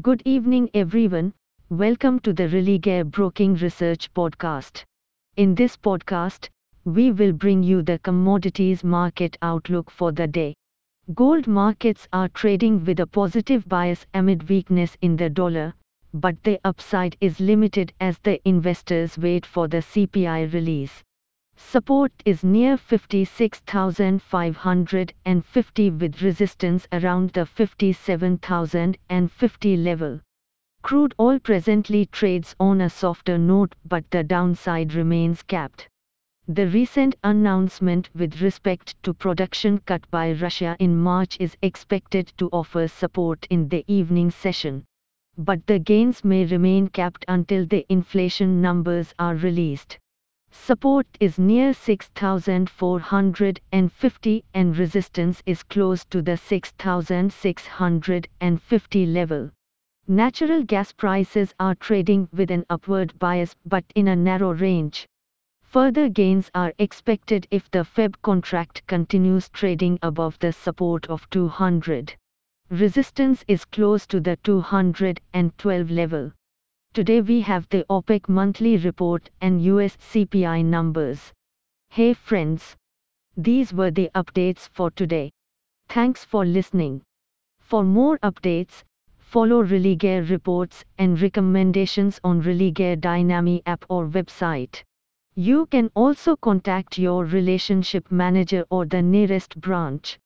Good evening, everyone. Welcome to the Religare Broking Research Podcast. In this podcast, we will bring you the commodities market outlook for the day. Gold markets are trading with a positive bias amid weakness in the dollar, but the upside is limited as the investors wait for the CPI release. Support is near 56,550 with resistance around the 57,050 level. Crude oil presently trades on a softer note but the downside remains capped. The recent announcement with respect to production cut by Russia in March is expected to offer support in the evening session. But the gains may remain capped until the inflation numbers are released. Support is near 6450 and resistance is close to the 6650 level. Natural gas prices are trading with an upward bias but in a narrow range. Further gains are expected if the Feb contract continues trading above the support of 200. Resistance is close to the 212 level. Today we have the OPEC monthly report and US CPI numbers. Hey friends. These were the updates for today. Thanks for listening. For more updates, follow Religare reports and recommendations on Religare Dynami app or website. You can also contact your relationship manager or the nearest branch.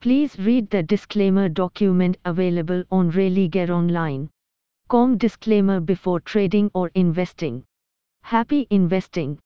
Please read the disclaimer document available on Religare Online. Com disclaimer before trading or investing. Happy investing.